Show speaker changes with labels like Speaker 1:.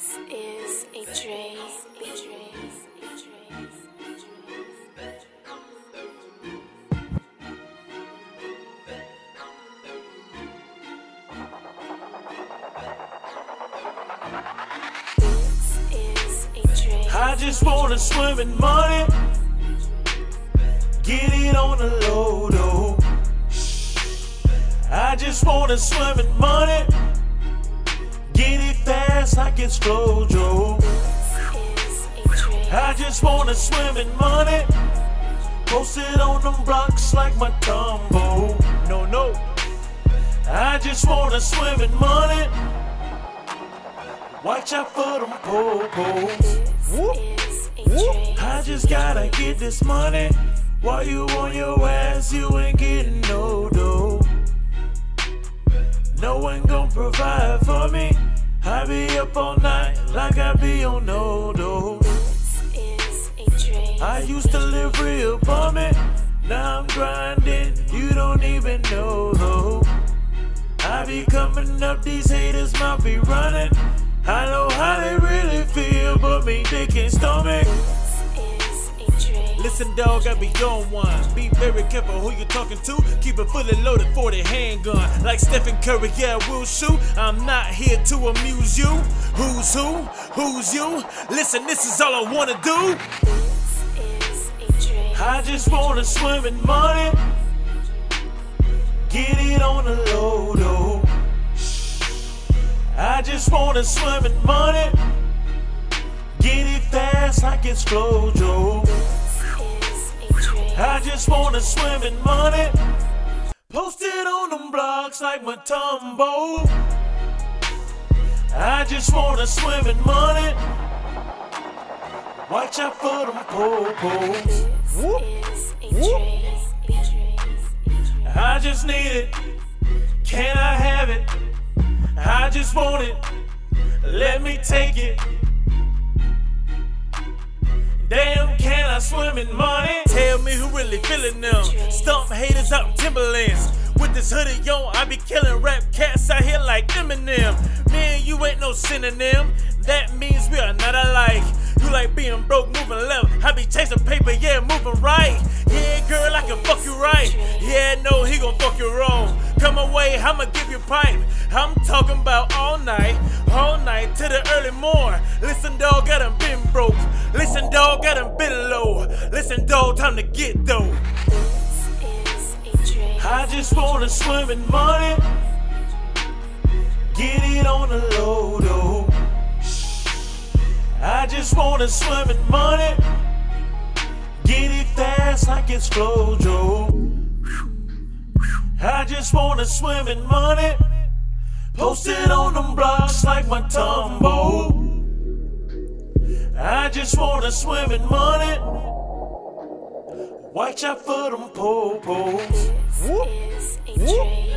Speaker 1: This is a Dre. A Dre. A Dre. This is a Dre.
Speaker 2: I just wanna swim in money. Get it on the low, though. I just wanna swim in money. Get fast like it's Flojo. I just wanna swim in money. Post it on them blocks like my tumbo. No, no. I just wanna swim in money. Watch out for them po-pos. Whoop.
Speaker 1: A
Speaker 2: I just gotta get this money. While you on your ass, you ain't getting no dough. No one gon' provide for me. Up all night like I be on no. I used to live real bummy. Now I'm grinding, you don't even know though. I be coming up, these haters might be running. I know how they really feel, but me they can't stomach.
Speaker 3: Listen, dog, I be on one. Be very careful who you talking to. Keep it fully loaded for the handgun. Like Stephen Curry, yeah, we'll shoot. I'm not here to amuse you. Who's who? Who's you? Listen, this is all I wanna do.
Speaker 1: This is a Dre.
Speaker 2: I just wanna swim in money. Get it on the low, though. I just wanna swim in money. Get it fast like it's Flojo. I just wanna swim in money. Post it on them blocks like Mutombo. I just wanna swim in money. Watch out for them po-pos. Whoop.
Speaker 1: This is a Dre. A Dre. A Dre.
Speaker 2: I just need it. Can I have it? I just want it. Let me take it. Damn, can I swim in money?
Speaker 3: Me who really feeling them. Stump haters out in Timberlands. With this hoodie on, I be killing rap cats out here like Eminem. Man, you ain't no synonym. That means we are not alike. You like being broke, moving left. I be chasing paper, yeah, moving right. Yeah, girl, I can fuck you right. Yeah, no, he gon' fuck you wrong. Come away, I'ma give you pipe. I'm talking about all night, all night to the early morn. Listen, dog, I done been broke. Listen, dog, I done been low. Listen, dog, time to get though.
Speaker 1: This is a Dre.
Speaker 2: I just wanna swim in money. Get it on the low, though. I just wanna swim in money. Get it fast like it's Flojo. I just wanna swim in money. Post it on them blocks like Mutombo. I just wanna swim in money. Watch out for them po-pos.
Speaker 1: This is a Dre.